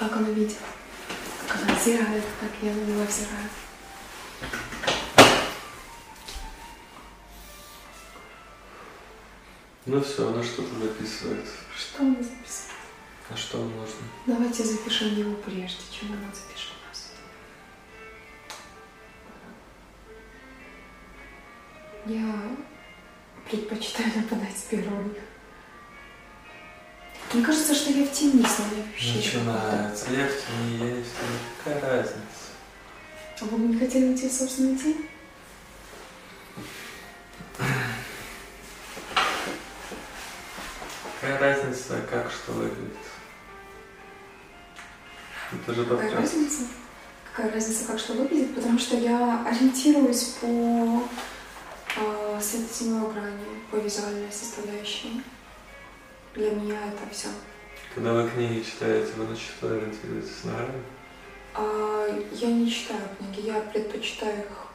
как она видит, как она взирает, как я на него взираю. Ну все, она что-то записывает. Что она записала? А что можно? Давайте запишем его прежде, чем она запишет нас. Я предпочитаю нападать первым. Мне кажется, что я в тени с нами вообще. Начинается. Я в тени есть. ну Какая разница? А вы бы не хотели в собственную тень? Какая разница, как что выглядит? Это же Какая разница? Какая разница, как что выглядит? Потому что я ориентируюсь по э, светотеневой грани, по визуальной составляющей. Для меня это все. Когда вы книги читаете, вы на что ориентируетесь на? А, я не читаю книги, я предпочитаю их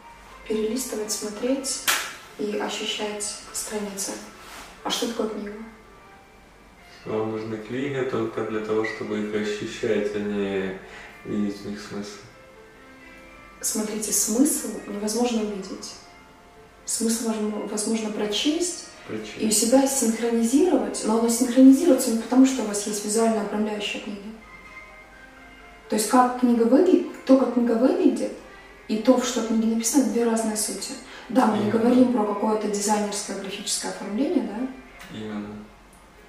перелистывать, смотреть и ощущать страницы. А что такое книга? Вам нужны книги только для того, чтобы их ощущать, а не видеть в них смысл. Смотрите, смысл невозможно увидеть. Смысл возможно- возможно прочесть и у Причина. себя синхронизировать, но оно синхронизируется не потому, что у вас есть визуально управляющая книга. То есть как книга выглядит, то, как книга выглядит, и то, что в книге написано, две разные сути. Да, мы не Именно. говорим про какое-то дизайнерское графическое оформление, да? Именно.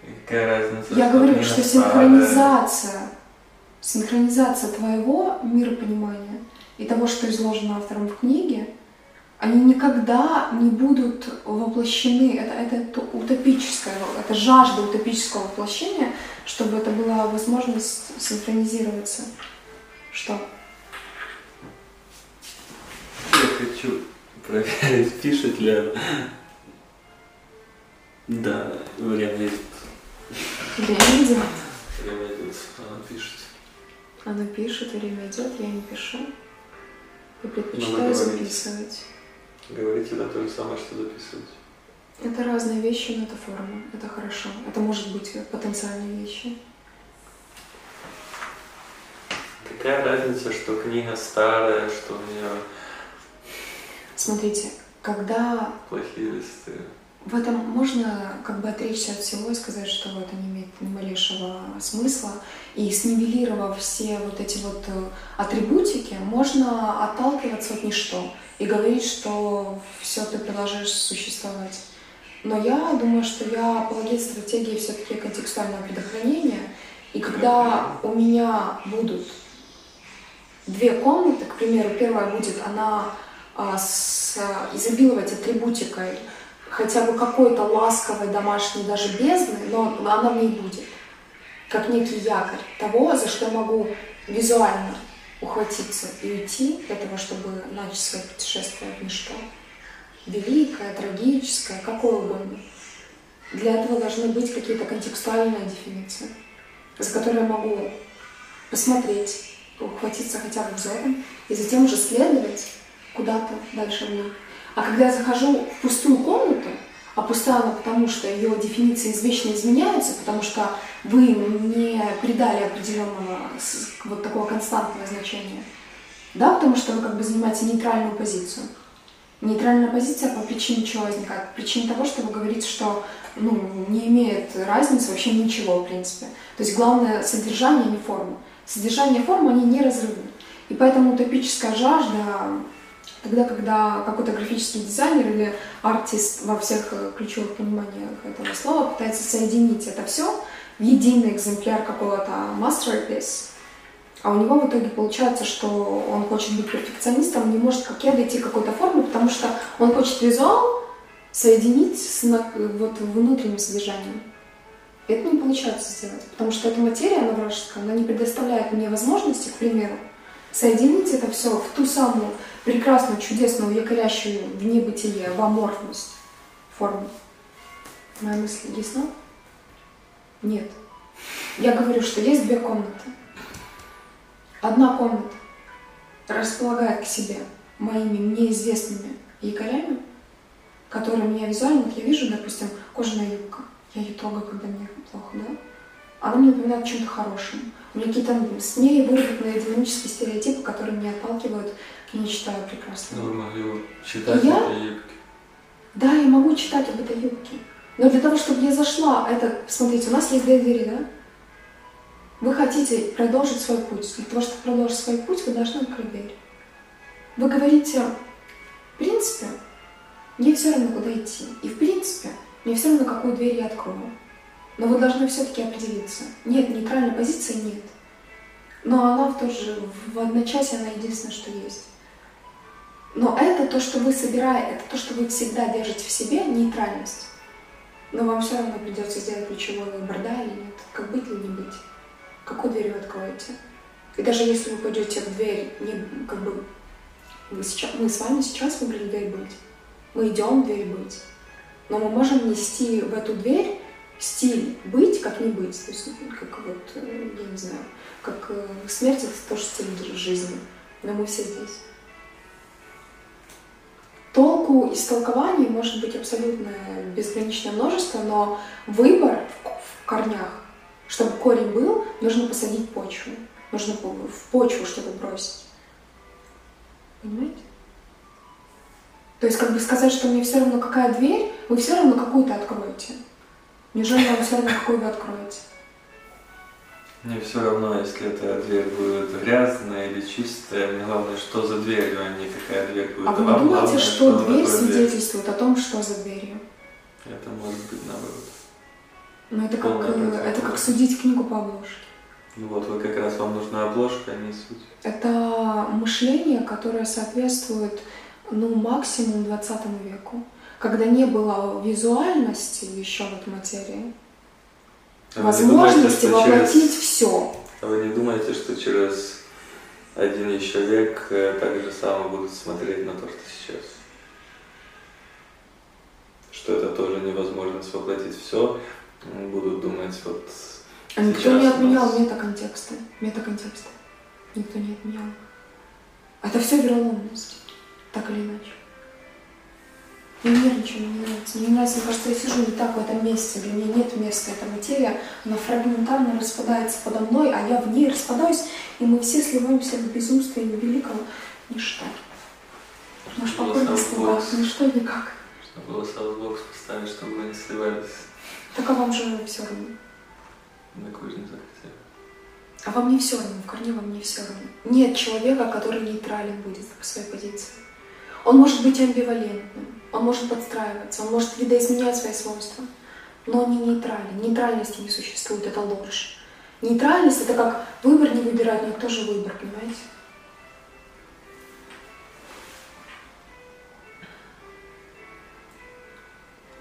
И какая разница? Я что говорю, что синхронизация, синхронизация твоего миропонимания и того, что изложено автором в книге, они никогда не будут воплощены. Это, это то- утопическое, это жажда утопического воплощения, чтобы это была возможность синхронизироваться. Что? Я хочу проверить, пишет ли она. Да, время идет. Время идет. Время идет. Она пишет. Она пишет, время идет, я не пишу. И предпочитаю записывать. Говорите да то же самое, что записывать. Это разные вещи, но это форма. Это хорошо. Это может быть потенциальные вещи. Какая разница, что книга старая, что у нее Смотрите, когда плохие листы? В этом можно как бы отречься от всего и сказать, что это не имеет ни малейшего смысла, и снивелировав все вот эти вот э, атрибутики, можно отталкиваться от ничто и говорить, что все ты продолжаешь существовать. Но я думаю, что я апологет стратегии все-таки контекстуального предохранения, и когда у меня будут две комнаты, к примеру, первая будет, она а, с, изобиловать атрибутикой хотя бы какой-то ласковой домашней даже бездны, но она в ней будет, как некий якорь того, за что я могу визуально ухватиться и уйти для того, чтобы начать свое путешествие в ничто. Великое, трагическое, какое угодно. Для этого должны быть какие-то контекстуальные дефиниции, за которые я могу посмотреть, ухватиться хотя бы взором, и затем уже следовать куда-то дальше в ней. А когда я захожу в пустую комнату, а пустая потому, что ее дефиниции извечно изменяются, потому что вы не придали определенного вот такого константного значения, да, потому что вы как бы занимаете нейтральную позицию. Нейтральная позиция по причине чего возникает? По причине того, что вы говорите, что ну, не имеет разницы вообще ничего, в принципе. То есть главное содержание, а не форма. Содержание и форма, они неразрывны. И поэтому утопическая жажда, тогда, когда какой-то графический дизайнер или артист во всех э, ключевых пониманиях этого слова пытается соединить это все в единый экземпляр какого-то masterpiece, а у него в итоге получается, что он хочет быть перфекционистом, не может как я дойти к какой-то форме, потому что он хочет визуал соединить с вот, внутренним содержанием. Это не получается сделать, потому что эта материя, она вражеская, она не предоставляет мне возможности, к примеру, соединить это все в ту самую прекрасную, чудесную, якорящую в небытие, в аморфность форму. Моя мысль ясна? Нет. Я говорю, что есть две комнаты. Одна комната располагает к себе моими мне известными якорями, которые меня визуально, вот я вижу, допустим, кожаная юбка, я ее трогаю, когда мне плохо, да? Она мне напоминает чем-то хорошем. У меня какие-то СМИ выработанные динамические стереотипы, которые меня отталкивают к нечто прекрасное. Ну, вы могли читать Я? эти юбки. Да, я могу читать об этой юбке. Но для того, чтобы я зашла, это, смотрите, у нас есть две двери, да? Вы хотите продолжить свой путь. Для того, чтобы продолжить свой путь, вы должны открыть дверь. Вы говорите, в принципе, мне все равно, куда идти. И в принципе, мне все равно, какую дверь я открою. Но вы должны все-таки определиться. Нет, нейтральной позиции нет. Но она в, тот же, в одночасье она единственное, что есть. Но это то, что вы собираете, это то, что вы всегда держите в себе, нейтральность. Но вам все равно придется сделать ключевой выбор, да или нет. Как быть или не быть. Какую дверь вы откроете. И даже если вы пойдете в дверь, не, как бы, мы, сейчас, мы с вами сейчас выбрали дверь быть. Мы идем в дверь быть. Но мы можем нести в эту дверь стиль быть, как не быть. То есть, ну, как вот, э, я не знаю, как э, смерть это тоже стиль жизни. Но мы все здесь. Толку истолкований может быть абсолютно безграничное множество, но выбор в корнях, чтобы корень был, нужно посадить почву. Нужно в почву что-то бросить. Понимаете? То есть как бы сказать, что мне все равно какая дверь, вы все равно какую-то откроете. Неужели вам все равно какую вы откроете? Мне все равно, если эта дверь будет грязная или чистая, мне главное, что за дверью, а не какая дверь будет. А вы Вам думаете, главное, что дверь такое свидетельствует о том, что за дверью? Это может быть наоборот. Ну это как, э, это как судить книгу по обложке. Ну вот, вы как раз вам нужна обложка, а не суть. Это мышление, которое соответствует ну, максимум 20 веку, когда не было визуальности еще в материи, А думаете, возможности что воплотить через- все. А вы не думаете, что через один еще век э, так же само будут смотреть на то, что сейчас? Что это тоже невозможность воплотить все, будут думать вот А никто не отменял нас- метаконтексты. Метаконтексты. Никто не отменял. Это все вероломность, так или иначе. Мне нервничаю, мне не нравится. Мне не нравится, мне кажется, я сижу не так в этом месте. Для меня нет места, эта материя, она фрагментарно распадается подо мной, а я в ней распадаюсь, и мы все сливаемся в безумство и в великого ничто. Наш покойный сам слова, босс. ничто и никак. Нужно было саундбокс поставить, чтобы мы не сливались. Так а вам же все равно. На кузню захотели. А вам не все равно, в корне вам не все равно. Нет человека, который нейтрален будет по своей позиции. Он может быть амбивалентным, он может подстраиваться, он может видоизменять свои свойства, но он не нейтрален. Нейтральности не существует, это ложь. Нейтральность это как выбор не выбирать, но кто же выбор, понимаете?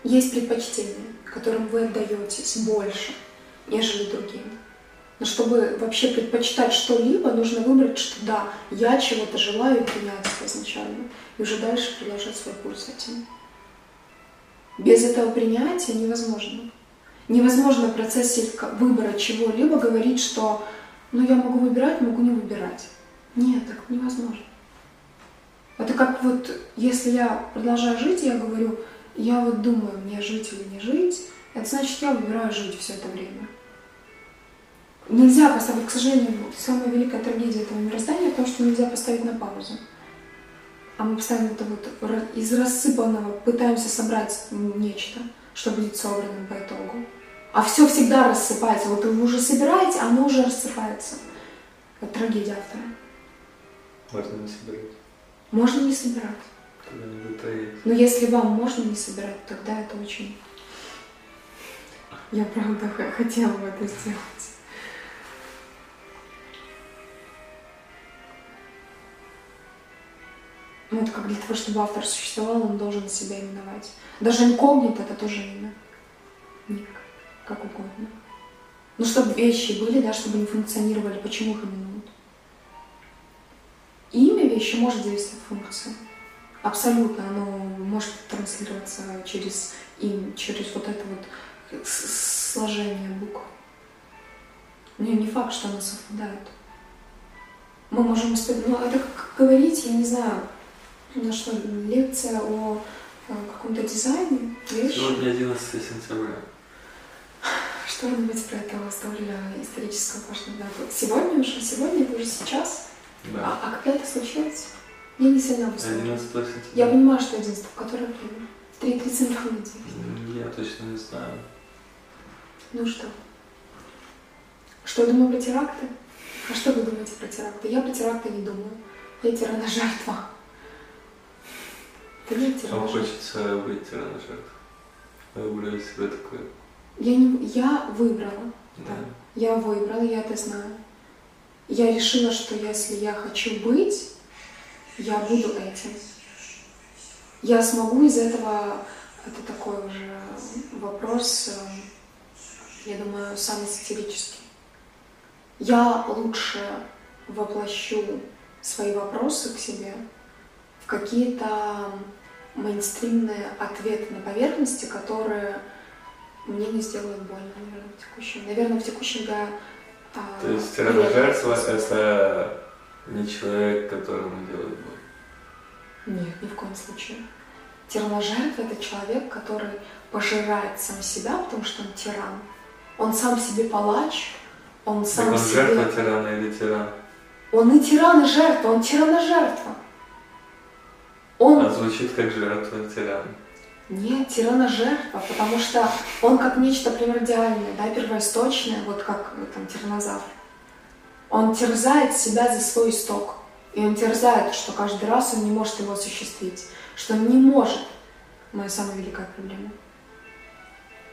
Есть предпочтения, которым вы отдаетесь больше, нежели другим. Но чтобы вообще предпочитать что-либо, нужно выбрать, что да, я чего-то желаю и принять это изначально. И уже дальше продолжать свой путь с этим. Без этого принятия невозможно. Невозможно в процессе выбора чего-либо говорить, что ну я могу выбирать, могу не выбирать. Нет, так невозможно. Это как вот, если я продолжаю жить, я говорю, я вот думаю, мне жить или не жить, это значит, я выбираю жить все это время. Нельзя поставить, к сожалению, самая великая трагедия этого мироздания в том, что нельзя поставить на паузу. А мы постоянно это вот из рассыпанного пытаемся собрать нечто, что будет собранным по итогу. А все всегда рассыпается. Вот вы уже собираете, а оно уже рассыпается. Это трагедия автора. Можно не собирать. Можно не собирать. Но если вам можно не собирать, тогда это очень... Я правда хотела бы это сделать. Ну, это как для того, чтобы автор существовал, он должен себя именовать. Даже инкогнит это тоже имя. Ник, как угодно. Ну, чтобы вещи были, да, чтобы они функционировали, почему их именуют? Имя вещи может зависеть от функции. Абсолютно, оно может транслироваться через им, через вот это вот сложение букв. Не, не факт, что оно совпадает. Мы можем ну это как говорить, я не знаю, на что, лекция о, э, каком-то дизайне. Сегодня 11 сентября. Что вы думаете про этого столь исторического важного дату? Сегодня уже? Сегодня? Уже сейчас? Да. А, а когда это случилось? Я не сильно высоко. 11 сентября. Я понимаю, что 11 в которое время? В 3.30 на М, Я точно не знаю. Ну что? Что я думаю про теракты? А что вы думаете про теракты? Я про теракты не думаю. Я тирана-жертва. Ты не Вам хочется быть тираножертвой. Вы выбрали себе такое. Я, не, я выбрала. Да. Я выбрала, я это знаю. Я решила, что если я хочу быть, я буду этим. Я смогу из этого, это такой уже вопрос, э, я думаю, самый сатирический. Я лучше воплощу свои вопросы к себе в какие-то мейнстримные ответы на поверхности, которые мне не сделают больно, наверное, в текущем. Наверное, в текущем я... а, То есть редко тираножертва использую. это не человек, которому делают боль. Нет, ни в коем случае. Тираножертва — это человек, который пожирает сам себя, потому что он тиран. Он сам себе палач, он Так сам он себе... жертва тирана или тиран? Он и тиран, и жертва, он тираножертва. Он А звучит как жертва тирана. Нет, тирана жертва, потому что он как нечто примордиальное, да, первоисточное, вот как э, там тиранозавр. Он терзает себя за свой исток. И он терзает, что каждый раз он не может его осуществить. Что он не может. Моя самая великая проблема.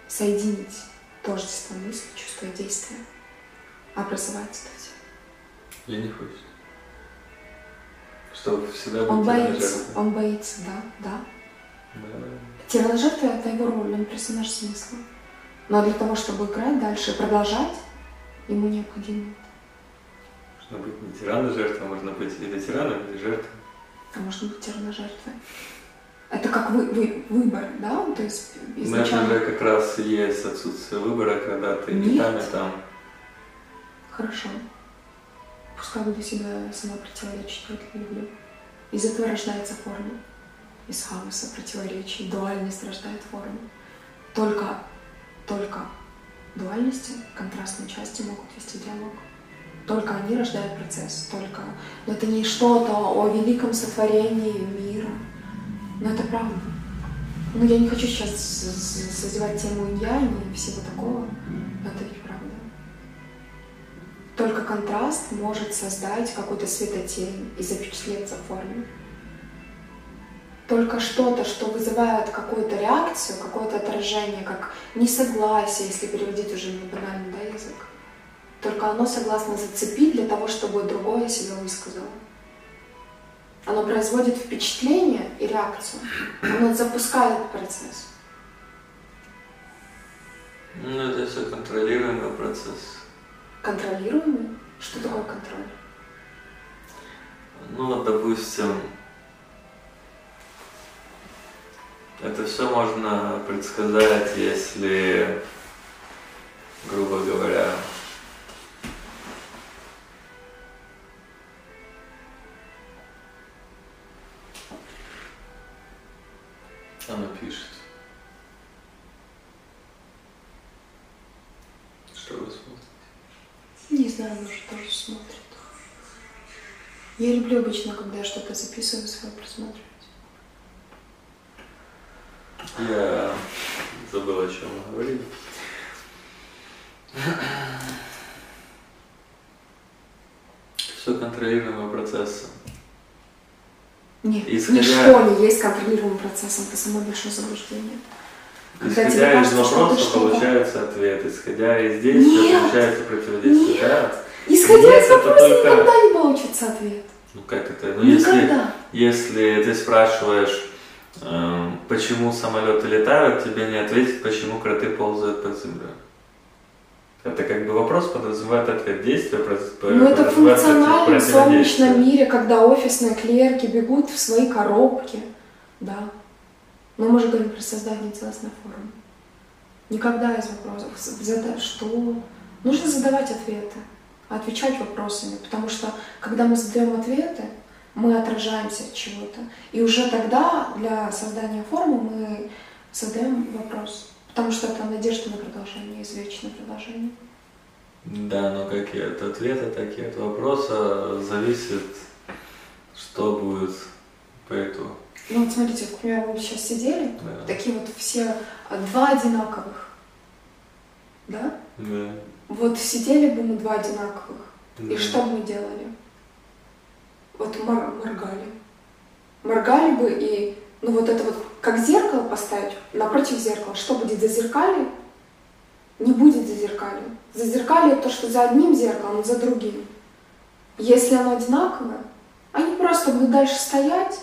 Соединить тождество мысли, чувства и действия. Образовать это все. Я не хочет. Чтобы всегда Он быть боится, он боится, да, да. Да. Тираножертва — это его роль, он персонаж смысла. Но для того, чтобы играть дальше и продолжать, ему необходимо. Можно быть не тираном жертвой, можно быть или тираном, или жертвой. А можно быть тираножертвой. Это как вы, вы- выбор, да? То есть Но это изначально... же как раз и есть отсутствие выбора, когда ты не Нет. там, и там. Хорошо. Пускай буду себя сама противоречить, я это люблю. Из этого рождается форма. Из хаоса, противоречий, дуальность рождает форму. Только, только дуальности, контрастные части могут вести диалог. Только они рождают процесс, только... Но это не что-то о великом сотворении мира. Но это правда. Ну, я не хочу сейчас созевать тему инь и всего такого, но это. Только контраст может создать какую-то светотень и запечатлеться в форме. Только что-то, что вызывает какую-то реакцию, какое-то отражение, как несогласие, если переводить уже на банальный да, язык. Только оно согласно зацепить для того, чтобы другое себя высказало. Оно производит впечатление и реакцию. Оно запускает процесс. Ну, это все контролируемый процесс. Контролируемый? Что такое контроль? Ну, вот, допустим, это все можно предсказать, если, грубо говоря, она пишет. Что вы смотрите? Не знаю, может, тоже смотрит. Я люблю обычно, когда я что-то записываю, свое просматривать. Я забыл, о чем мы говорили. Все контролируемые процессы. Нет, Исходя- ничто не есть контролируемым процессом, это самое большое заблуждение. Когда тебе Исходя из кажется, вопроса получается ответ, исходя из действия Нет. получается противодействие. Нет. Да? Исходя Нет, из вопроса только- никогда не получится ответ. Ну как это? Ну если, никогда. если ты спрашиваешь, эм, почему самолеты летают, тебе не ответить, почему кроты ползают под землей. Это как бы вопрос подразумевает ответ. Действие про- Но это в функциональном солнечном мире, когда офисные клерки бегут в свои коробки. Да. Но мы же говорим про создание целостной формы. Никогда из вопросов. Что? Нужно задавать ответы, отвечать вопросами, потому что когда мы задаем ответы, мы отражаемся от чего-то. И уже тогда для создания формы мы задаем вопрос. Потому что это надежда на продолжение, извечное продолжение. Да, но как и от ответа, так и от вопроса зависит, что будет по итогу. Ну вот смотрите, вот, к примеру, мы сейчас сидели, Да. такие вот все а, два одинаковых, да? Да. Вот сидели бы мы два одинаковых, Да. и что бы мы делали? Вот мор- моргали. Моргали бы и, ну вот это вот, как зеркало поставить, напротив зеркала, что будет за зеркали? Не будет за зеркали. За зеркали то, что за одним зеркалом, а за другим. Если оно одинаковое, они просто будут дальше стоять.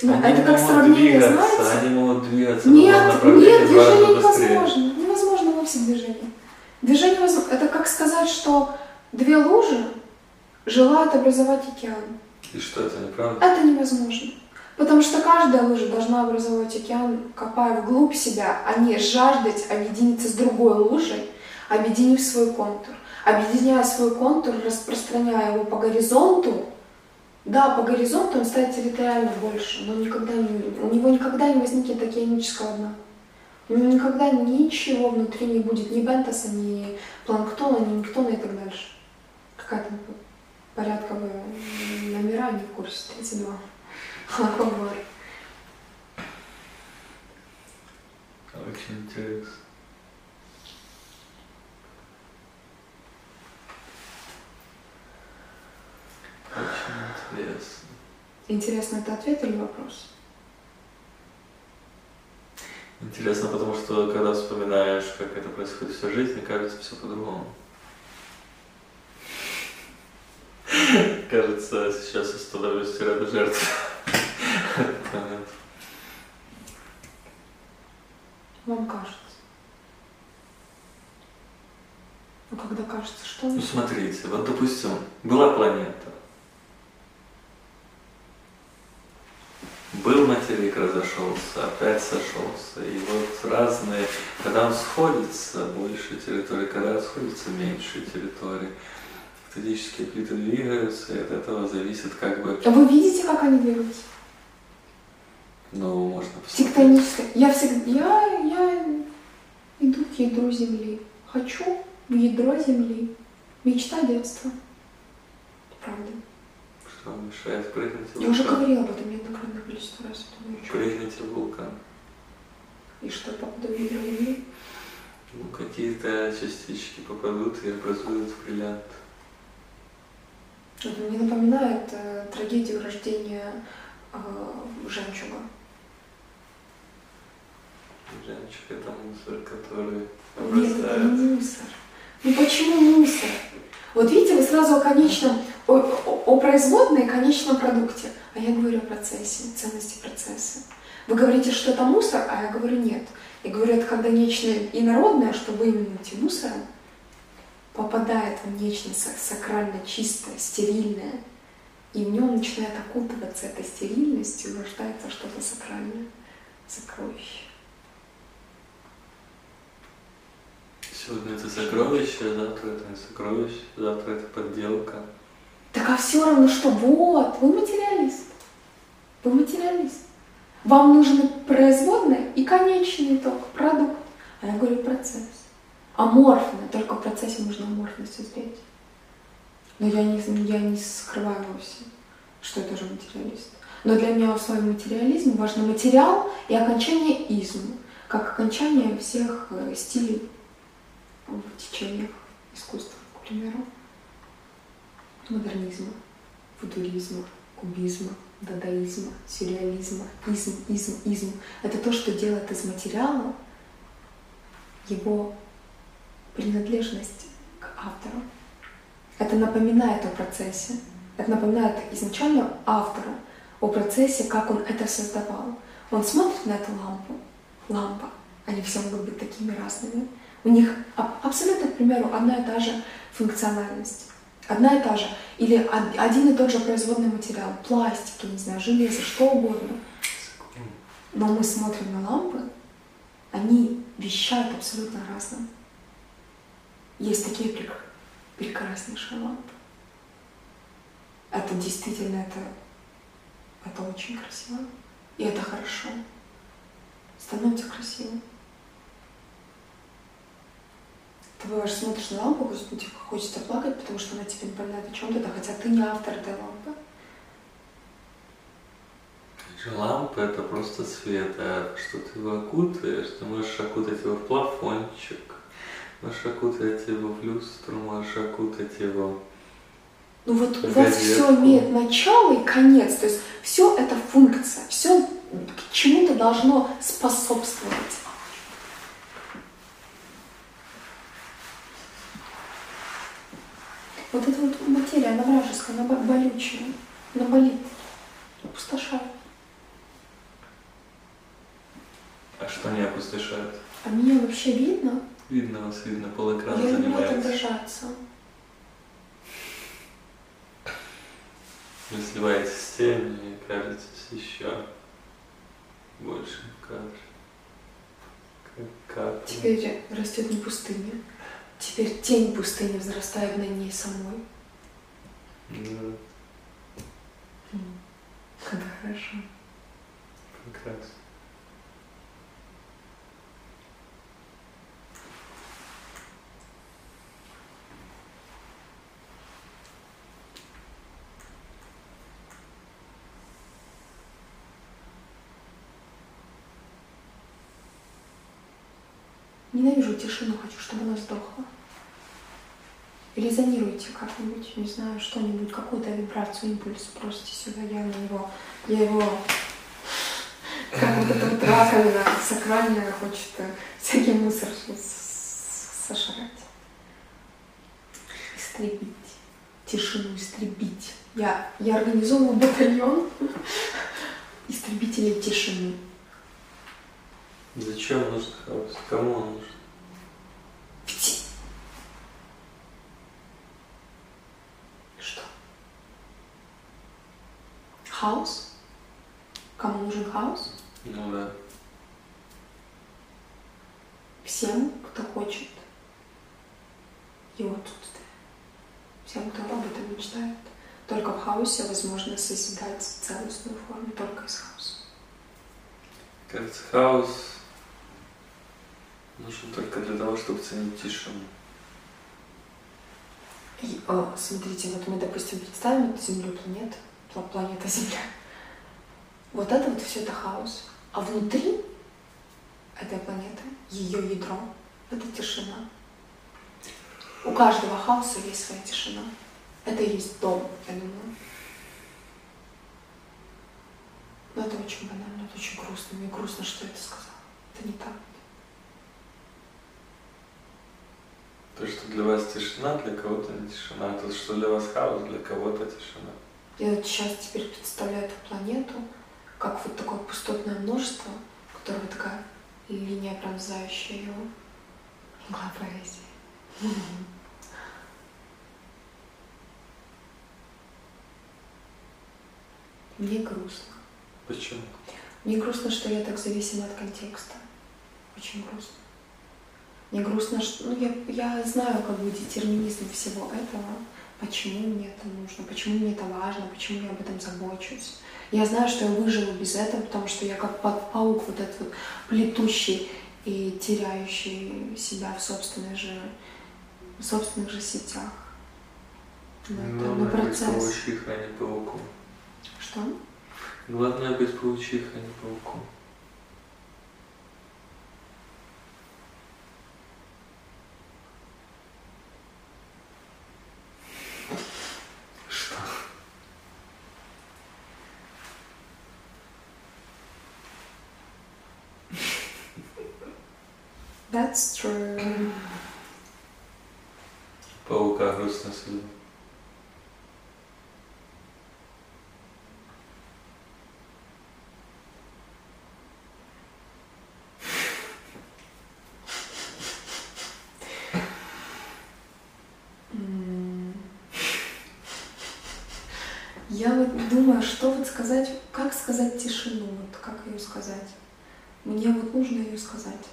Ну, Они это как сравнение, знаете? Они могут двигаться Нет, нет, движение невозможно. Невозможно вовсе движение. Движение возможно. Это как сказать, что две лужи желают образовать океан. И что это неправда? Это невозможно. Потому что каждая лужа должна образовать океан, копая вглубь себя, а не жаждать объединиться с другой лужей, объединив свой контур. Объединяя свой контур, распространяя его по горизонту, да, по горизонту он станет территориально больше, но никогда не, у него никогда не возникнет океанического дна. Никогда ничего внутри не будет, ни бентоса, ни планктона, ни никтона и так дальше. Какая там порядковые номера, не в курсе, 32. Аквабар. Очень интересно. Очень интересно. Интересно, это ответ или вопрос? Интересно, потому что когда вспоминаешь, как это происходит всю жизнь, кажется все по-другому. Кажется, сейчас я становлюсь рядом жертвой. Вам кажется. Ну, когда кажется, что... Ну смотрите, вот допустим, была планета. Был материк, разошелся, опять сошелся. И вот разные, когда он сходится, больше территории, когда расходится, меньше территории. Тектонические плиты двигаются, и от этого зависит как бы, А Вы видите, как они двигаются? ну, можно посмотреть. Тектоническое. Я всегда... Я, я иду к ядру Земли. Хочу в ядро Земли. Мечта детства. Правда. Что мешает прыгнуть в Я уже вулкан? говорила об этом неоднократное количество раз. Прыгните в вулкан. И что попаду в ядро Земли? Ну, какие-то частички попадут и образуют бриллиант. Это мне напоминает э, трагедию рождения э, жемчуга. Жемчуг это мусор, который Нет, это обрастает. не мусор. Ну почему мусор? Вот видите, вы сразу о конечном, о, о- производной и конечном продукте. А я говорю о процессе, ценности процесса. Вы говорите, что это мусор, а я говорю нет. Я говорю, это когда нечто инородное, что вы именуете мусором, попадает в нечто са- сакрально чистое, стерильное, и в нем начинает окутываться этой стерильностью, и рождается что-то сакральное, сокровище. Сегодня это сокровище, завтра это не сокровище, завтра это подделка. Так а все равно что? Вот, вы материалист. Вы материалист. Вам нужны производные и конечный итог, продукт. А я говорю процесс. Аморфно, только в процессе можно аморфность узреть. Но я не, я не скрываю вовсе, что я тоже материалист. Но для меня в своем материализме важен материал и окончание изма, как окончание всех э, стилей в течениях искусства, к примеру модернизма, футуризма, кубизма, дадаизма, сюрреализма, изм, изм, изм. Это то, что делает из материала его принадлежность к автору. Это напоминает о процессе. Это напоминает изначально автора о процессе, как он это создавал. Он смотрит на эту лампу, лампа, они все могут быть такими разными. У них аб- абсолютно, к примеру, одна и та же функциональность. Одна и та же. Или од- один и тот же производный материал. Пластик, я не знаю, железо, что угодно. Но мы смотрим на лампы, они вещают абсолютно разным. Есть такие прек- прекраснейшие лампы. Это действительно, это, это очень красиво. И это хорошо. Становится красиво. Ты бываешь, смотришь на лампу, типа, хочется плакать, потому что она тебе напоминает о чем-то, да, хотя ты не автор этой лампы. Лампа это просто свет, а что ты его окутаешь, ты можешь окутать его в плафончик, можешь окутать его в люстру, можешь окутать его ну вот у вас все имеет начало и конец, то есть все это функция, все к чему-то должно способствовать. Вот эта вот материя, она вражеская, она болючая, она болит, опустошает. А что не опустошает? А меня вообще видно? Видно вас, видно, пол экрана Я занимает. люблю отображаться. Вы сливаетесь с теми и кажетесь еще больше в кадре. Как капля. Теперь растет не пустыня. Теперь тень пустыни взрастает на ней самой. Да, Это хорошо. прекрасно. Ненавижу тишину, хочу, чтобы она сдохла. Резонируйте как-нибудь, не знаю, что-нибудь, какую-то вибрацию, импульс, бросьте сюда, я на него, я его, как вот эта вот раковина сакральная хочет э, всякий мусор с- с- сожрать. Истребить, тишину истребить. Я, я организовываю батальон истребителей тишины. Зачем нужен хаос? Кому он нужен? Ведь- Что? Хаос? Кому нужен хаос? Ну да. Всем, кто хочет его отсутствие. Всем, кто об этом мечтает. Только в хаосе возможно созидать целостную форму, только из хаоса. Кажется, хаос нужен только для того, чтобы ценить тишину. И, о, смотрите, вот мы, допустим, представим эту Землю, планету, пла- планета Земля. Вот это вот все это хаос. А внутри этой планеты, ее ядро, это тишина. У каждого хаоса есть своя тишина. Это и есть дом, я думаю. Но это очень банально, это очень грустно. Мне грустно, что я это сказала. Это не так. То, что для вас тишина, для кого-то не тишина. То, что для вас хаос, для кого-то тишина. Я сейчас теперь представляю эту планету как вот такое пустотное множество, которое такая линия пронзающая его. Игла поэзии. Мне грустно. Почему? Мне грустно, что я так зависима от контекста. Очень грустно. Мне грустно, что ну, я, я знаю как бы детерминизм всего этого, почему мне это нужно, почему мне это важно, почему я об этом забочусь. Я знаю, что я выживу без этого, потому что я как па- паук вот этот вот плетущий и теряющий себя в собственной же, в собственных же сетях. Но это Главное на быть процесс. паучихой, а не пауком. Что? Главное быть паучихой, а не пауком. That's true. Паука грустно. М. Я вот думаю, что вот сказать, как сказать тишину, вот как ее сказать. Мне вот нужно ее сказать.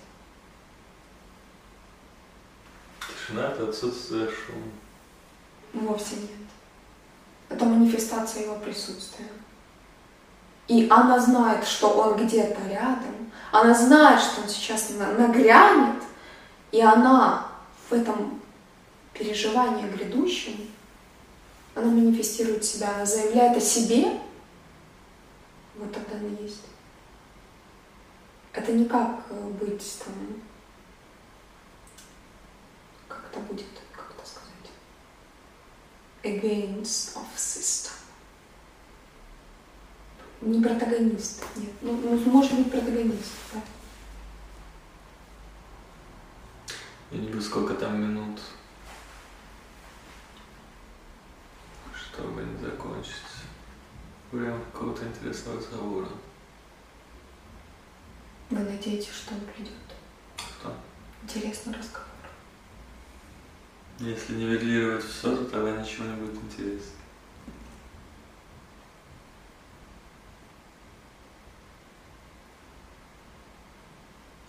Тишина это отсутствие шума. Вовсе нет. Это манифестация его присутствия. И она знает, что он где-то рядом. Она знает, что он сейчас на- нагрянет. И она в этом переживании грядущем, она манифестирует себя, она заявляет о себе, вот тогда она есть. Это не как э, быть там, это будет, как это сказать, against of system. Не протагонист, нет. Ну, ну может быть протагонист, да. Я не знаю, сколько там минут, чтобы не закончить время какого-то интересного разговора. Вы надеетесь, что он придет? Кто? Интересный разговор. Если нивелировать все, то тогда ничего не будет интересно.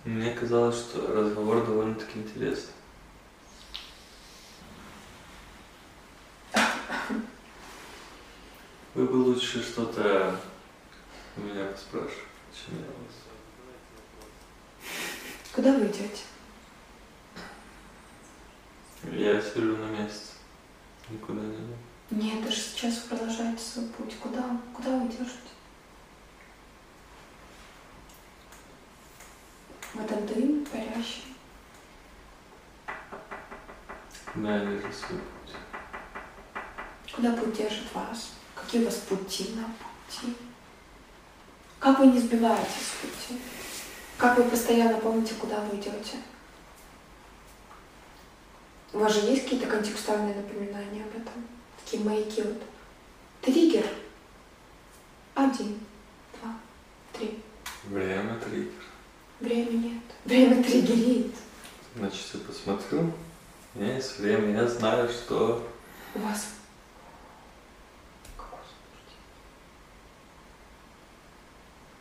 Мне казалось, что разговор довольно-таки интересный. Вы бы лучше что-то у меня поспрашивали, чем я вас. Куда вы идете? Я сижу на месте. Никуда не иду. Нет, даже сейчас вы продолжаете свой путь. Куда? Куда вы идете? В этот парящий. Да, я вижу свой путь. Куда путь держит вас? Какие у вас пути на пути? Как вы не сбиваетесь с пути? Как вы постоянно помните, куда вы идете? У вас же есть какие-то контекстуальные напоминания об этом? Такие маяки вот. Триггер. Один, два, три. Время триггер. Время нет. Триггерит. Значит, я посмотрю. У меня есть время, я знаю, что... У вас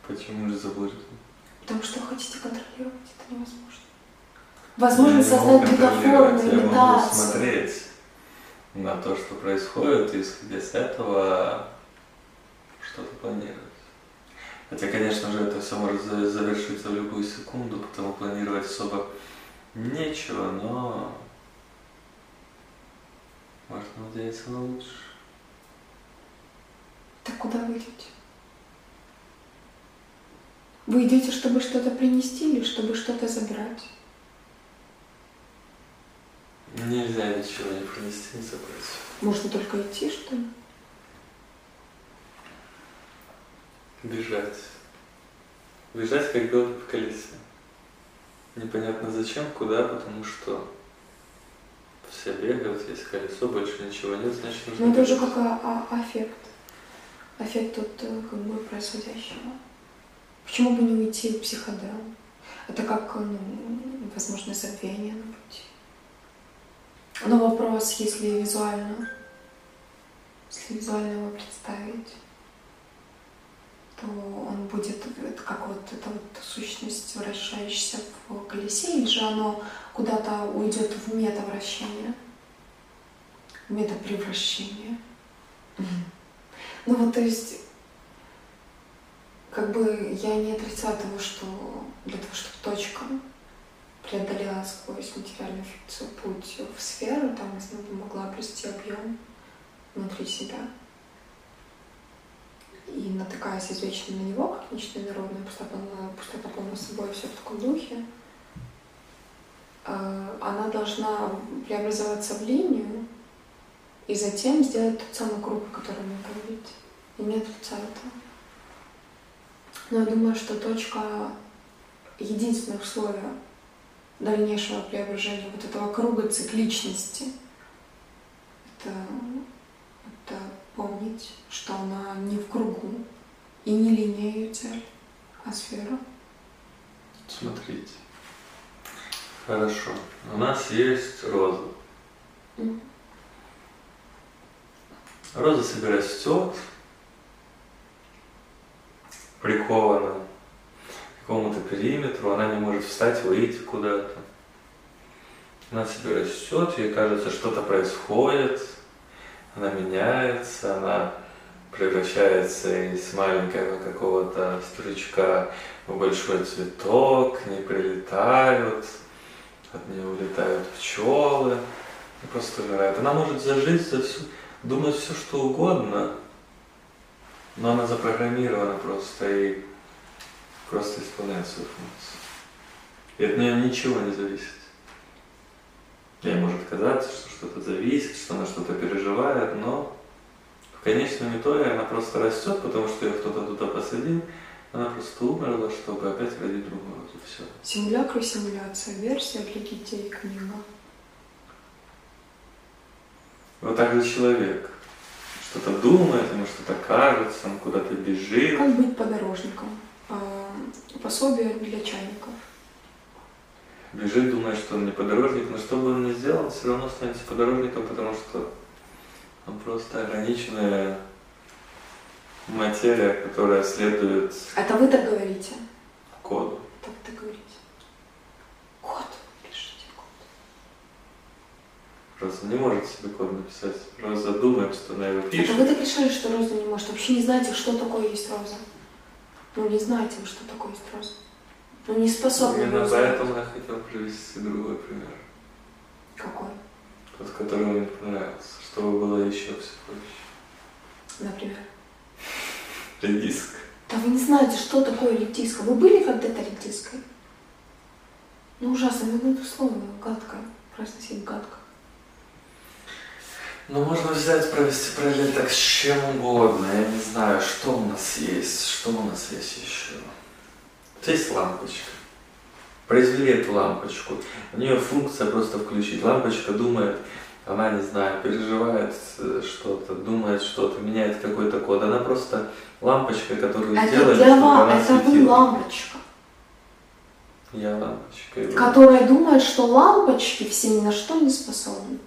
Почему же заблужден? Потому что хотите контролировать, это невозможно. Возможно Я создать бутафорную Я могу имитацию. смотреть на то, что происходит, и исходя с этого что-то планировать. Хотя, конечно же, это все может за- завершиться в любую секунду, потому планировать особо нечего, но можно надеяться на лучшее. Так куда вы идете? Вы идете, чтобы что-то принести или чтобы что-то забрать? Нельзя ничего не принести, не забрать. Можно только идти, что ли? Бежать. Бежать, как белка в колесе. Непонятно зачем, куда, потому что все бегают, есть колесо, больше ничего нет, значит нужно Ну это уже как а- а- аффект. Аффект от э, как бы происходящего. Почему бы не уйти в психодел? Это как, ну, возможно, забвение на пути. Но вопрос, если визуально, если визуально его представить, то он будет это как вот эта вот сущность, вращающаяся в колесе, или же оно куда-то уйдет в метавращение, в метапревращение. Ну вот, то есть, как бы я не отрицаю того, что для того, чтобы точка преодолела сквозь материальную фикцию путь в сферу, там она могла обрести объем внутри себя. И натыкаясь извечно на него, как нечто инородное, пустота, пустота полна собой, все в таком духе, э, она должна преобразоваться в линию и затем сделать тот самый круг, о котором вы говорите. И не отрицаю этого. Но я думаю, что точка единственное условие дальнейшего преображения вот этого круга цикличности это, это помнить, что она не в кругу и не линия ее цель, а сфера. Смотрите. Хорошо. У нас есть роза. Роза себя растет, прикована к какому-то периметру, она не может встать, выйти куда-то. Она себе растет, ей кажется, что-то происходит, она меняется, она превращается из маленького какого-то стручка в большой цветок, к ней прилетают, от нее улетают пчелы, и просто умирает. Она может зажить, за всю, думать все, что угодно, но она запрограммирована просто и просто исполняет свою функцию. И от нее ничего не зависит. Ей может казаться, что что-то зависит, что она что-то переживает, но в конечном итоге она просто растет, потому что ее кто-то туда посадил, она просто умерла, чтобы опять родить другую. И все. Симулякр симуляция. Версия для детей книга. Вот так же человек. Что-то думает, ему что-то кажется, он куда-то бежит. Как быть подорожником? А, пособие для чайников. Бежит, думает, что он не подорожник, но что бы он ни сделал, он все равно становится подорожником, потому что он просто ограниченная материя, которая следует Это вы так говорите? коду. Так ты говорите. Код. Пишите код. Просто не может себе код написать. Роза думает, что она его Это пишет. вы так решили, что роза не может? Вообще не знаете, что такое есть роза? Ну, не знаете вы, что такое есть роза. Ну, не способны Именно поэтому я хотел привести другой пример. Какой? Тот, который мне понравился, чтобы было еще все проще. Например. Редиска. Да вы не знаете, что такое редиска. Вы были когда-то редиской? Ну, ужасно, ну, это слово гадкое. Произносить гадко. Ну, можно взять, провести параллель так с чем угодно. Я не знаю, что у нас есть, что у нас есть еще. Вот есть лампочка. Произвели эту лампочку. У нее функция просто включить. Лампочка думает, она, не знаю, переживает э, что-то, думает что-то, меняет какой-то код. Она просто лампочка, которую Это сделали, для чтобы она это вы светила. лампочка, Я лампочка. вы. которая думает, что лампочки все ни на что не способны.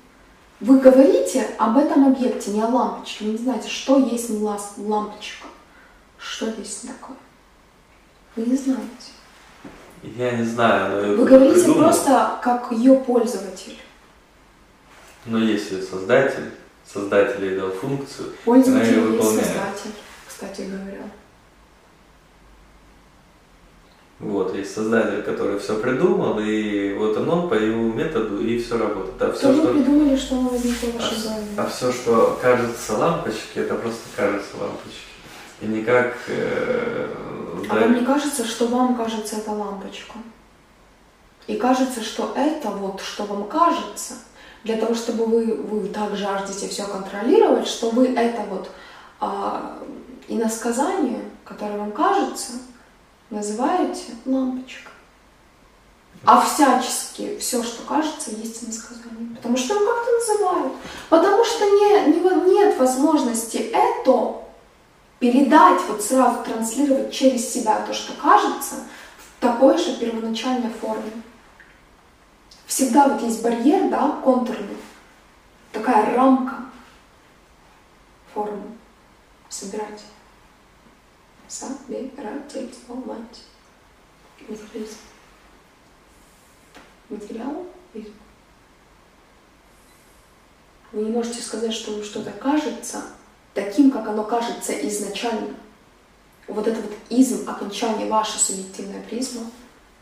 Вы говорите об этом объекте, не о лампочке. Вы не знаете, что есть лампочка. Что есть такое? Вы не знаете. Я не знаю, но Вы говорите придумал. просто как ее пользователь. Но ее создатель, создатель ей дал функцию, Пользователь Она есть выполняет. создатель, кстати говоря. Вот, есть создатель, который все придумал, и вот он по его методу, и все работает. А Что все, вы что, придумали, что возникло в вашей голове? а все, что кажется лампочкой, это просто кажется лампочкой. И никак... э, А да- вам не кажется, что вам кажется эта лампочка? И кажется, что это вот, что вам кажется, для того, чтобы вы, вы так жаждете все контролировать, что вы это вот а, иносказание, которое вам кажется, называете лампочкой. А всячески все, что кажется, есть иносказание. Потому что его как-то называют. Потому что не, не- нет возможности это передать, вот сразу транслировать через себя то, что кажется, в такой же первоначальной форме. Всегда вот есть барьер, да, контурный, такая рамка формы. Собирать. Собирательствовать. Материализм. Материал. Вы не можете сказать, что вам что-то кажется таким, как оно кажется изначально. Вот это вот изм, окончание, ваша субъективная призма,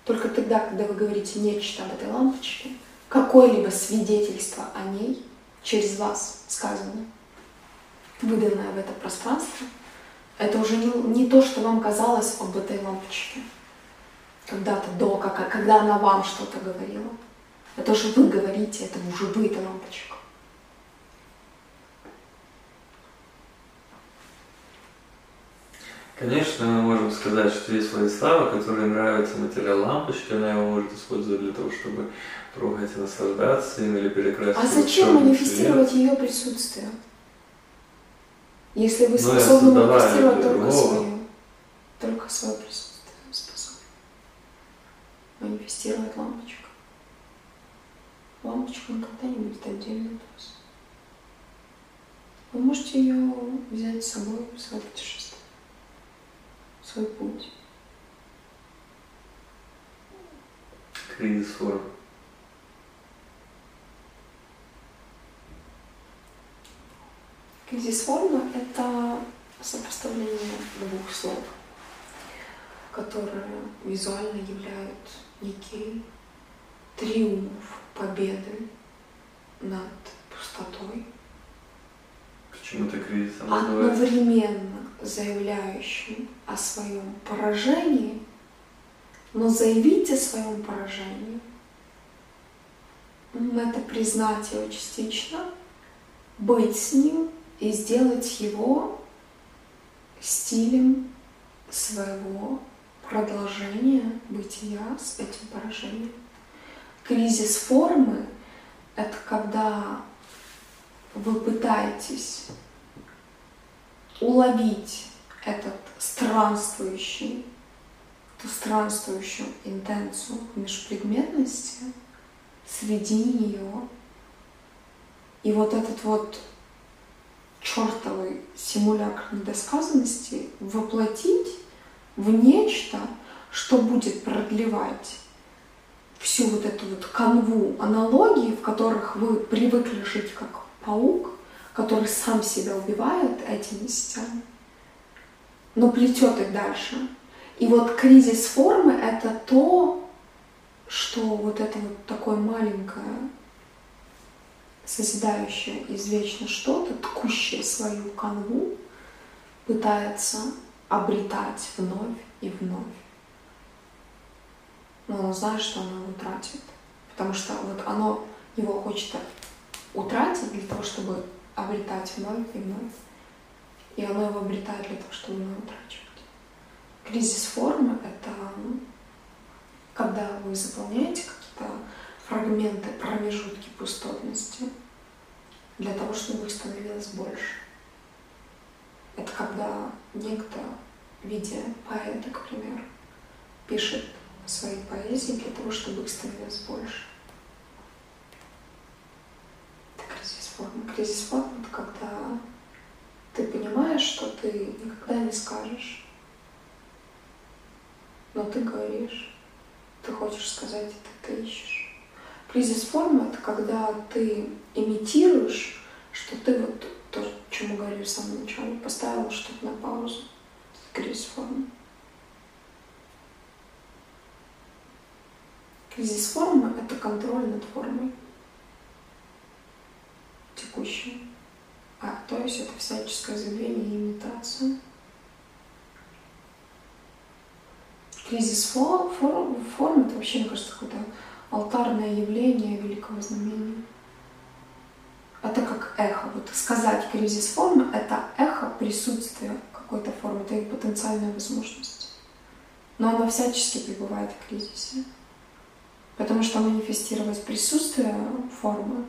только тогда, когда вы говорите нечто об этой лампочке, какое-либо свидетельство о ней через вас сказано, выданное в это пространство, это уже не, не то, что вам казалось об этой лампочке когда-то до, как, когда она вам что-то говорила. Это уже вы говорите, это уже вы, эта лампочка. Конечно, мы можем сказать, что есть Владислава, которой нравится материал лампочки, она его может использовать для того, чтобы трогать и наслаждаться им или перекрасить. А зачем манифестировать ее присутствие? Если вы Ну, способны создавая манифестировать только другого. свое, только свое присутствие способны. Манифестировать лампочка. Лампочка никогда не будет отдельно от вас. Вы можете ее взять с собой в свое путешествие, свой путь. Кризис форм. Кризис формы – это сопоставление двух слов, которые визуально являют некий триумф победы над пустотой. Почему ты кризисом Одновременно заявляющим о своем поражении, но заявить о своем поражении это признать его частично, быть с ним и сделать его стилем своего продолжения бытия с этим поражением. Кризис формы — это когда вы пытаетесь уловить этот странствующий, ту странствующую интенцию межпредметности среди нее. И вот этот вот чертовый симулятор недосказанности воплотить в нечто, что будет продлевать всю вот эту вот канву аналогий, в которых вы привыкли жить как паук, который сам себя убивает этими сетями, но плетет их дальше. И вот кризис формы — это то, что вот это вот такое маленькое, созидающее извечно что-то, ткущее свою канву, пытается обретать вновь и вновь. Но оно знает, что оно его тратит. Потому что вот оно его хочет утратить для того, чтобы обретать вновь и вновь. И оно его обретает для того, чтобы его утрачивать. Кризис формы — это когда вы заполняете какие-то фрагменты, промежутки пустотности для того, чтобы их становилось больше. Это когда некто в виде поэта, к примеру, пишет свои поэзии для того, чтобы их становилось больше. Это кризис это когда ты понимаешь, что ты никогда не скажешь, но ты говоришь, ты хочешь сказать, это ты ищешь. Кризис формы — это когда ты имитируешь, что ты вот то, чему говорили в самом начале, поставил что-то на паузу. Кризис формы. Кризис формы — это контроль над формой текущей. А, то есть это всяческое забвение и имитация. Кризис форм, форм, форм это вообще, мне кажется, какое-то алтарное явление великого знамения. Это как эхо. Вот сказать кризис формы — это эхо присутствия какой-то формы, это ее потенциальная возможность. Но оно всячески пребывает в кризисе. Потому что манифестировать присутствие формы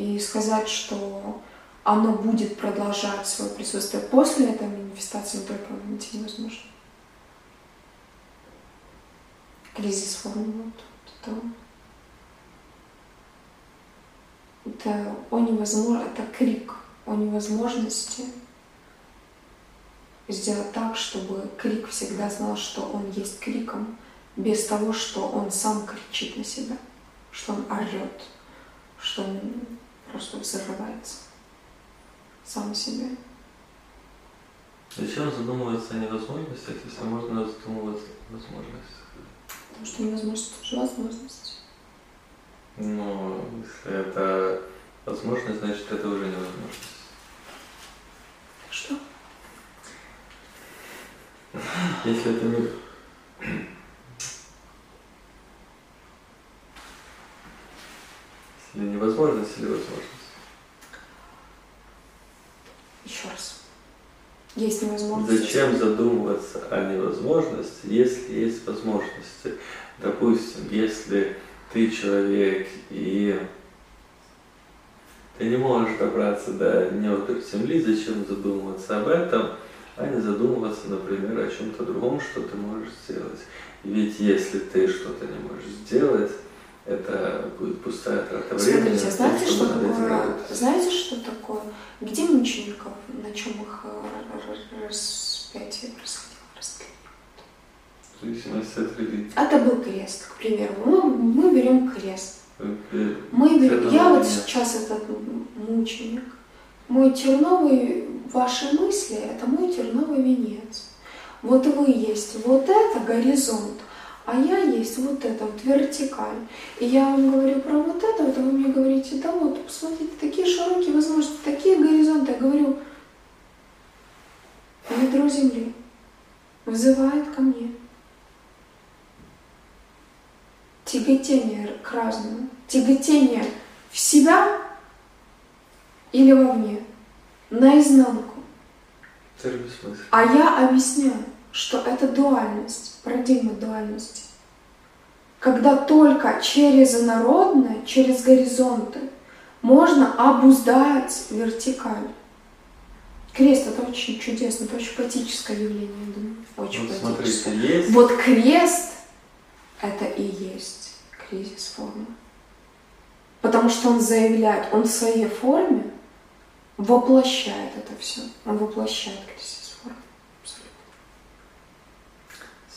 и сказать, что оно будет продолжать свое присутствие после этой манифестации, только найти невозможно. Кризис формы. Вот, это, это о невозможно, это крик о невозможности сделать так, чтобы крик всегда знал, что он есть криком, без того, что он сам кричит на себя, что он орет, что он просто взрывается сам себе. Зачем задумываться о невозможностях, если можно задумываться о возможностях? Потому что невозможность тоже возможность. Ну, если это возможность, значит это уже невозможность. Что? Если это не... Если невозможность или возможность? Еще раз. Есть невозможность. Зачем задумываться о невозможности, если есть возможности? Допустим, если ты человек и ты не можешь добраться до неба Земли, зачем задумываться об этом, а не задумываться, например, о чем-то другом, что ты можешь сделать. Ведь если ты что-то не можешь сделать, это будет пустая трата времени. Смотрите, знаете, что такое? Знаете, что такое? Где мучеников, на чем их э, распятие происходило, В зависимости от религии. Это был крест, к примеру. Мы, мы берем крест. Мы берем, я вот сейчас этот мученик. Мой терновый, ваши мысли, это мой терновый венец. Вот вы есть вот это горизонт, А я есть вот это вот вертикаль. И я вам говорю про вот это, вот, а вы мне говорите, да вот, посмотрите, такие широкие возможности, такие горизонты. Я говорю, ядро Земли вызывает ко мне тяготение к разному, тяготение в себя или вовне, наизнанку. А я объясняю, что это дуальность, парадигма дуальности. Когда только через инородное, через горизонты можно обуздать вертикаль. Крест это очень чудесно, это очень поэтическое явление, я думаю. Очень вот поэтическое. Смотрите, есть... Вот крест это и есть кризис формы. Потому что он заявляет, он в своей форме воплощает это все. Он воплощает кризис формы. Абсолютно.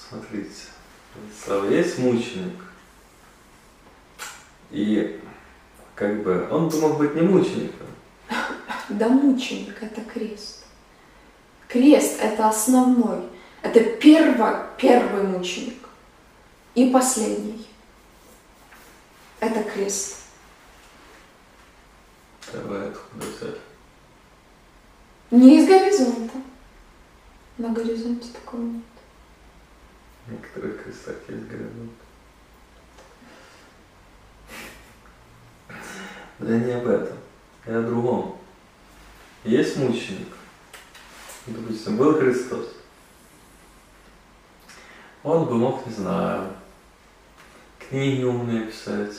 Смотрите, есть мученик. И как бы он бы мог быть не мучеником. Да мученик это крест. Крест это основной. Это перво, первый мученик. И последний. Это крест. Давай откуда взять? Не из горизонта. На горизонте такого нет. Некоторых крестах есть горизонт. Да не об этом. Я о другом. Есть мученик. Допустим, был Христос. Он бы мог, не знаю, книги умные писать,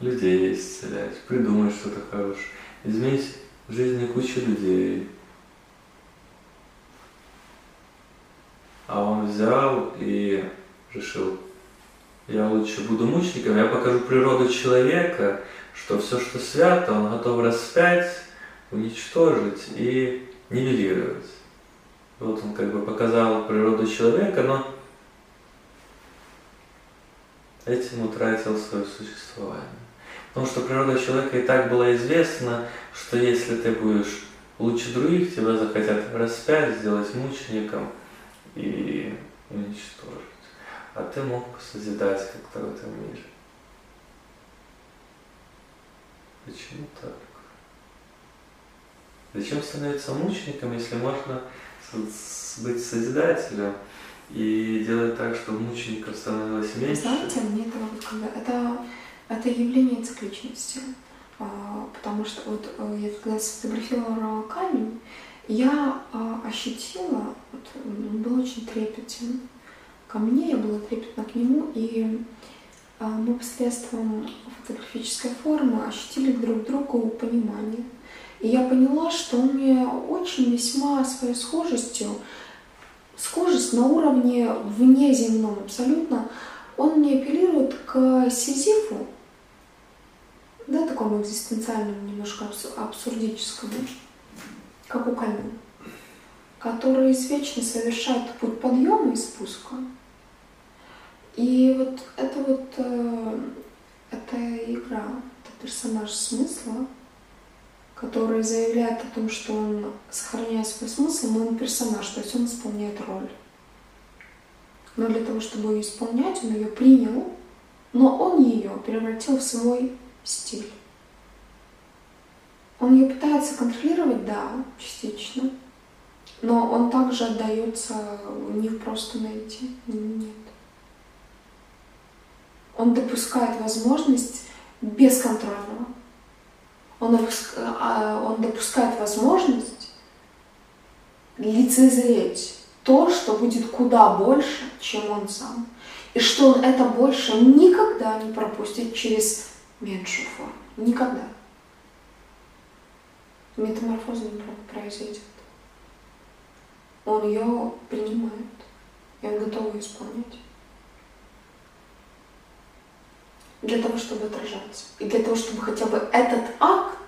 людей исцелять, придумать что-то хорошее, изменить в жизни кучу людей. А он взял и решил, я лучше буду мучеником, я покажу природу человека, что все, что свято, он готов распять, уничтожить и нивелировать. Вот он как бы показал природу человека, но этим утратил свое существование. Потому что природа человека и так была известна, что если ты будешь лучше других, тебя захотят распять, сделать мучеником и уничтожить. А ты мог созидать как-то в этом мире. Почему так? Зачем становиться мучеником, если можно быть созидателем и делать так, чтобы мучеников становилось меньше. Знаете, мне это вот когда это, это явление цикличности. А, потому что вот э, я когда сфотографировала камень, я а, ощутила, вот, он был очень трепетен ко мне, я была трепетна к нему, и а, мы посредством фотографической формы ощутили друг другу понимание. И я поняла, что он мне очень весьма своей схожестью, схожесть на уровне внеземном абсолютно, он мне апеллирует к Сизифу, да, такому экзистенциальному, немножко абсурдическому, как у камня, который извечно совершает путь подъема и спуска. И вот это вот, э, эта игра, это персонаж смысла, который заявляет о том, что он сохраняет свой смысл, но он персонаж, то есть он исполняет роль. Но для того, чтобы ее исполнять, он ее принял, но он ее превратил в свой стиль. Он ее пытается контролировать, да, частично, но он также отдается не просто найти, нет. Он допускает возможность бесконтрольного он, а, он допускает возможность лицезреть то, что будет куда больше, чем он сам. И что он это больше никогда не пропустит через меньшую форму. Никогда. Метаморфоза произойдет. Он ее принимает, и он готов ее исполнять. для того, чтобы отражаться. И для того, чтобы хотя бы этот акт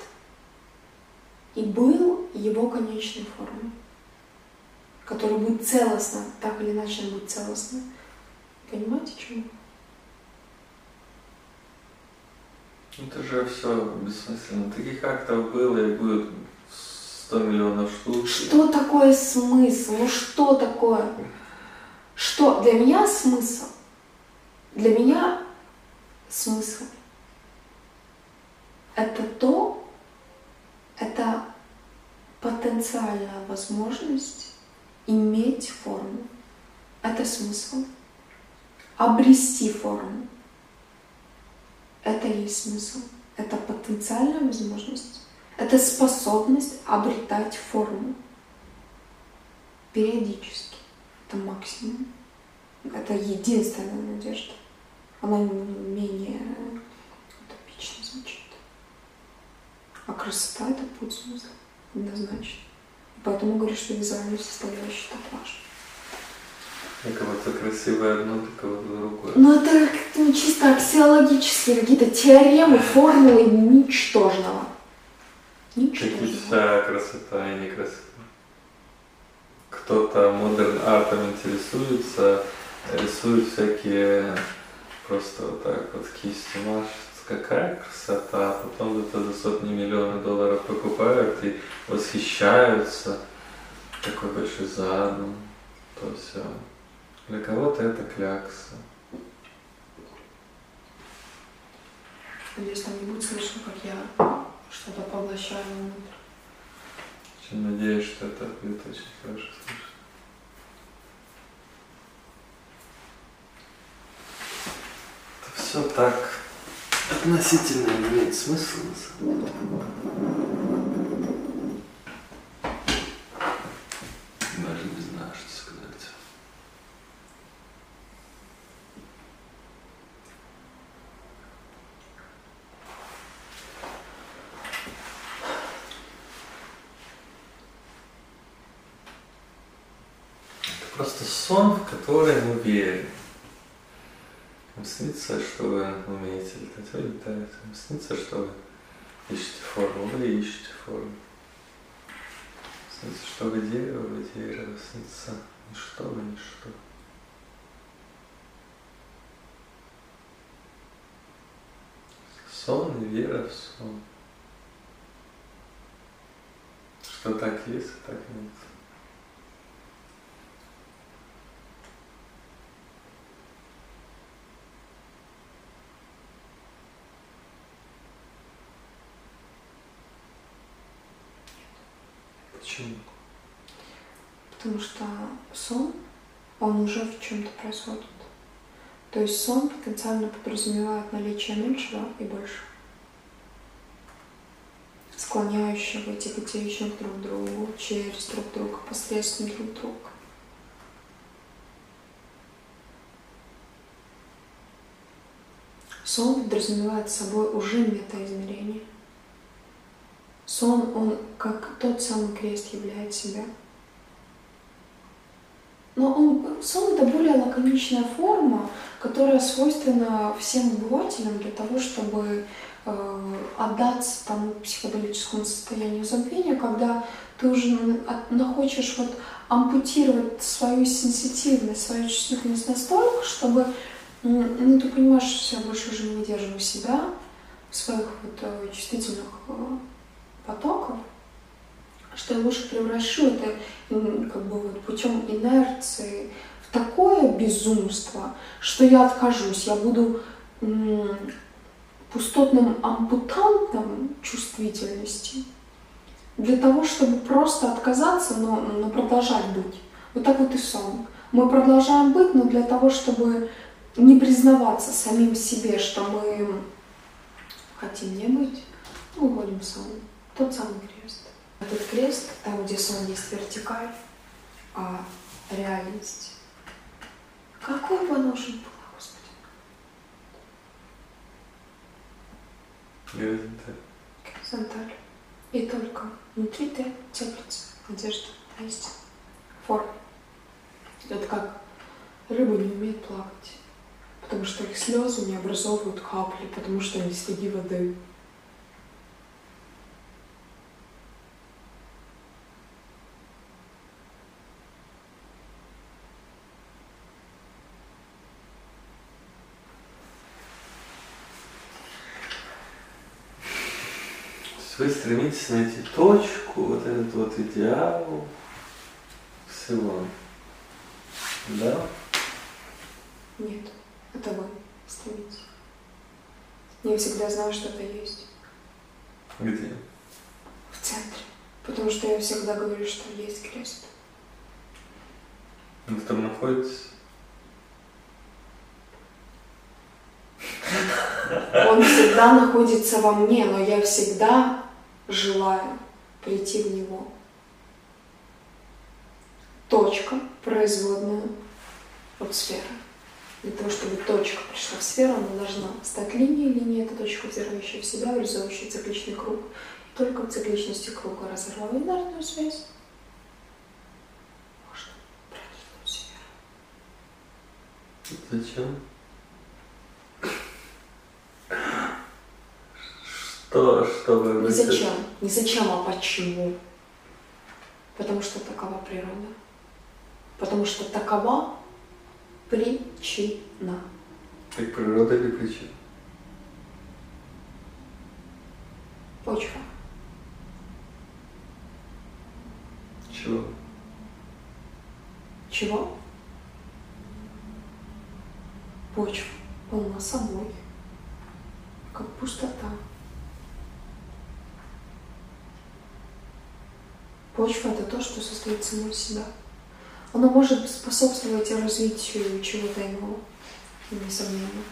и был его конечной формой, который будет целостно, так или иначе будет целостно. Понимаете, чему? Это же все бессмысленно. Таких актов было и будет 100 миллионов штук. Что такое смысл? Ну что такое? Что для меня смысл? Для меня смысл – это то, это потенциальная возможность иметь форму. Это смысл. Обрести форму. Это есть смысл. Это потенциальная возможность. Это способность обретать форму. Периодически. Это максимум. Это единственная надежда. Она менее утопично звучит. А красота — это путь смысла. Однозначно. Поэтому говорю, что визуальная составляющая так важна. Для кого-то красивое одно, для кого-то другое. Ну это ну, чисто аксиологические какие-то теоремы, формулы ничтожного. Ничтожного. Как и вся красота и некрасота. Кто-то модерн артом интересуется, рисует всякие просто вот так вот кистью машет какая красота, потом это за сотни миллионов долларов покупают и восхищаются, такой большой задум, то все. Для кого-то это клякса. Надеюсь, там не будет слышно, как я что-то поглощаю внутрь. Очень надеюсь, что это будет очень хорошо слышно. Это все так относительно имеет смысл на самом деле. Даже не знаю, что сказать. Это просто сон, в который мы верим. Вам снится, что вы вы летаете. Вам снится, что вы ищете форму, вы ищете форму. Снится, что вы дерево, вы дерево. Снится ничто, вы ничто. Сон и вера в сон. Что так есть, а так нет. Почему? Потому что сон, он уже в чем-то происходит. То есть сон потенциально подразумевает наличие меньшего и большего, склоняющего, тяготеющих друг к другу, через друг друга, посредством друг друга. Сон подразумевает собой уже метаизмерение. Сон, он как тот самый крест являет себя. Но он, сон это более лаконичная форма, которая свойственна всем обывателям для того, чтобы э, отдаться тому психоделическому состоянию забвения, когда ты уже находишь вот ампутировать свою сенситивность, свою чувствительность настолько, чтобы ну, ты понимаешь, что я больше уже не выдерживаю себя в своих вот э, чувствительных потоков, что я лучше превращу это как бы вот путем инерции в такое безумство, что я откажусь, я буду пустотным ампутантом чувствительности для того, чтобы просто отказаться, но, но продолжать быть. Вот так вот и сон. Мы продолжаем быть, но для того, чтобы не признаваться самим себе, что мы хотим не быть, мы уходим в сон. Тот самый крест. Этот крест, там, где сон есть вертикаль, а реальность. Какой бы она уже была, Господи? Горизонталь. Горизонталь. И только внутри ты теплится надежда на истину. Форма. Это как рыба не умеет плавать, потому что их слезы не образовывают капли, потому что они среди воды. Вы стремитесь найти точку, вот этот вот идеал всего. Да? Нет, это вы стремитесь. Я всегда знаю, что это есть. Где? В центре. Потому что я всегда говорю, что есть крест. Вы там находитесь? Он всегда находится во мне, но я всегда желаю прийти в него. Точка производная от сферы. Для того, чтобы точка пришла в сферу, она должна стать линией. Линия – это точка, взирающая в себя, образующая цикличный круг. Только в цикличности круга, разорвав бинарную связь, можно проникнуть в сферу. Зачем? Что, чтобы... Не зачем, не зачем, а почему. Потому что такова природа. Потому что такова причина. Как природа или причина? Почва. Чего? Чего? Почва полна собой, как пустота. Почва – это то, что состоит само из себя. Оно может способствовать развитию чего-то иного, несомненно.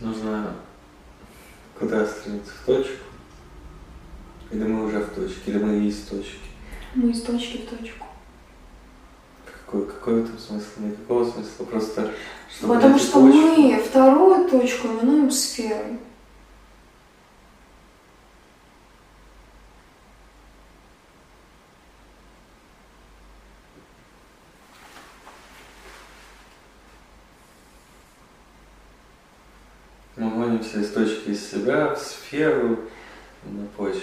Нужно куда стремиться? В точку? Или мы уже в точке? Или мы и есть в точке? Мы из точки в точку. Какой, какой в этом смысл? Никакого смысла. Просто чтобы Потому что мы вторую точку именуем сферой. Из точки из себя в сферу на почве.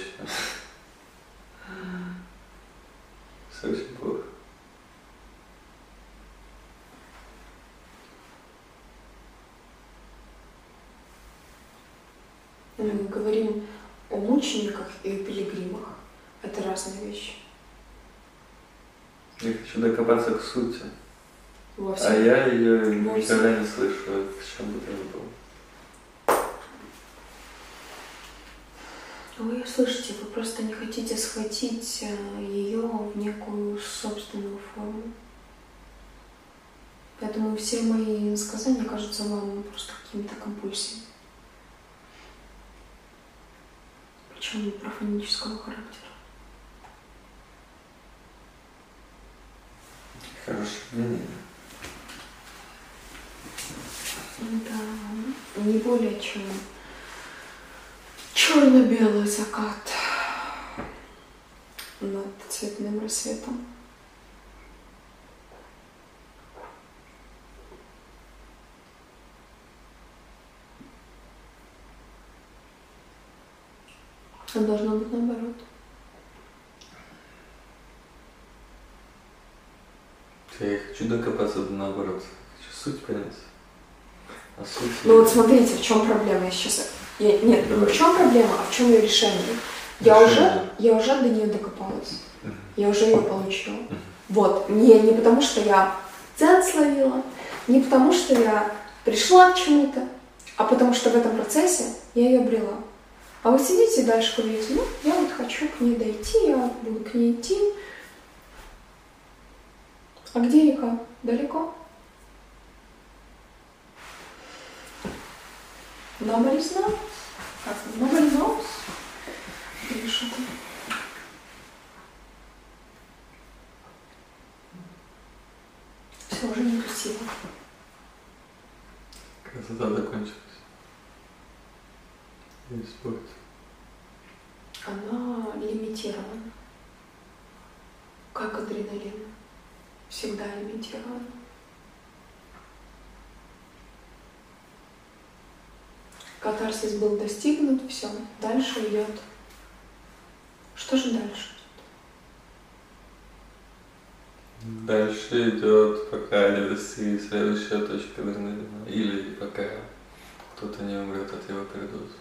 Все очень плохо. Мы говорим о мучениках и пилигримах. Это разные вещи. Я хочу докопаться к сути. Во А я ее никогда не слышу. В чем бы это ни было. Вы ее слышите, вы просто не хотите схватить ее в некую собственную форму. Поэтому все мои сказания кажутся вам просто какими-то компульсиями. Причем профанического характера. Хорошее мнение. Да, не более чем черно-белый закат над цветным рассветом. А должно быть наоборот. Я хочу докопаться до наоборот. Хочу суть понять. А суть... Ну вот смотрите, в чем проблема я сейчас. Я, нет, не в чем проблема, а в чем ее решение. Я уже, я уже до нее докопалась. Я уже ее получила. Вот. Не, не потому, что я дзен словила, не потому, что я пришла к чему-то, а потому что в этом процессе я ее обрела. А вы сидите дальше говорите, ну, я вот хочу к ней дойти, я буду к ней идти. А где река? Далеко? Nobody's knows. Как? Nobody knows. Или? Все, уже не сила. Красота закончилась. Не спорт. Она лимитирована. Как адреналин. Всегда лимитирована. Катарсис был достигнут, все. Дальше идет Что же дальше? Дальше идет, пока не достигнет следующая точка адреналина. Или пока кто-то не умрет от его передоза.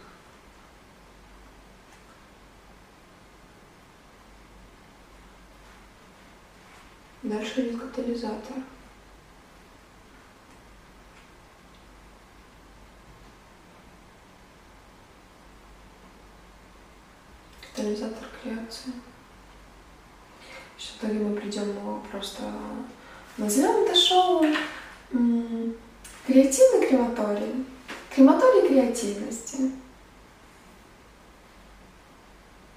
Дальше идет катализатор. Катализатор креации. В итоге мы придем просто... Назовем это шоу креативный крематорий. Крематорий креативности.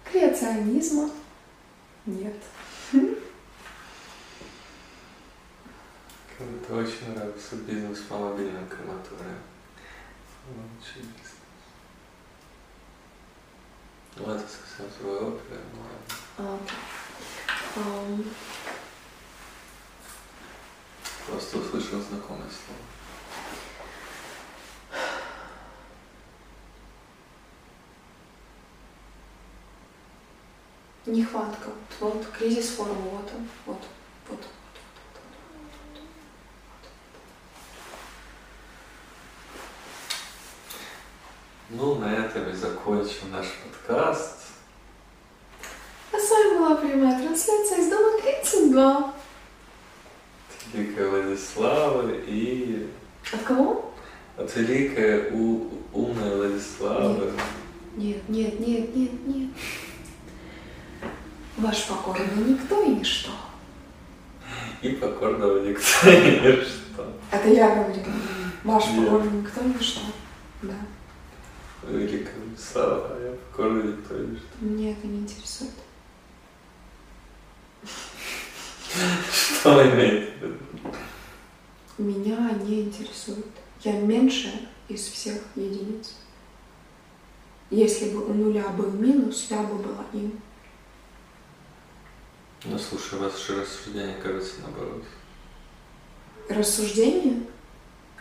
Креационизма. Нет. Кому-то очень нравится бизнес по мобильным. Лучший бизнес. Ну, это совсем другая опера, но. А, ам, Просто услышал знакомое слово. Нехватка. Вот кризис формы, вот он, вот, вот. Ну, на этом и закончим наш подкаст. А с вами была прямая трансляция из дома 32. Великая Владислава и От кого? от великая у, умная Владислава. Нет, нет, нет, нет, нет. Ваш покорный никто и ничто. И покорного никто и ничто. Это я говорю. Ваш покорный никто и ничто. Да. Великая Владислава, а я покорный никто и ничто. Меня это не интересует. Что вы имеете в виду? Меня не интересует. Я меньшая из всех единиц. Если бы у нуля был минус, я бы была им. Ну, слушай, у вас же рассуждение кажется наоборот. Рассуждение —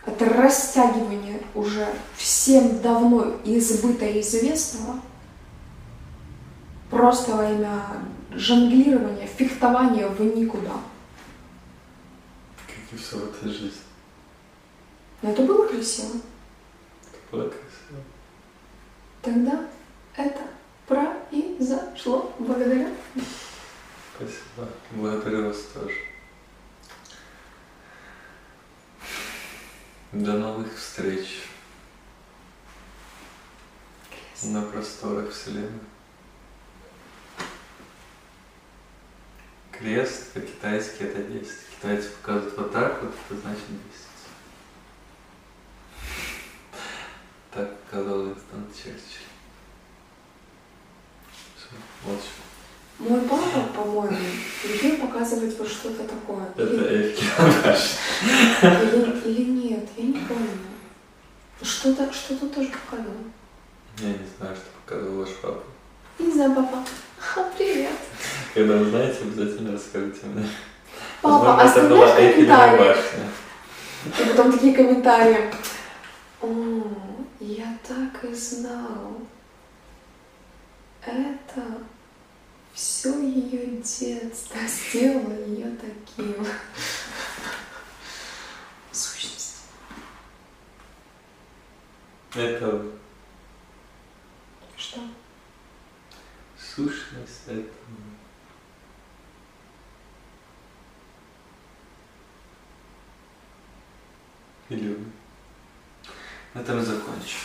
это растягивание уже всем давно избыто известного просто во имя жонглирования, фехтования в никуда. Как и все в этой жизни. Но это было красиво. Это было красиво. Тогда это произошло благодаря Спасибо. Благодарю вас тоже. До новых встреч на просторах Вселенной. Крест по-китайски это 10. Китайцы показывают вот так вот, это значит 10. Так показал Инстон Черчилль. Все, молчу. Мой папа, по-моему, любил показывать вот что-то такое. Это Или, или, или нет, я не помню. Что-то что тоже показывал. Я не знаю, что показывал ваш папа. Не знаю, папа. Привет. Когда вы знаете, обязательно расскажите мне. Папа, Возможно, это была комментарии? И потом такие комментарии. О, я так и знал. Это все ее детство сделало ее таким. Сущность. Это Что? сущность, это... Или. На этом закончим.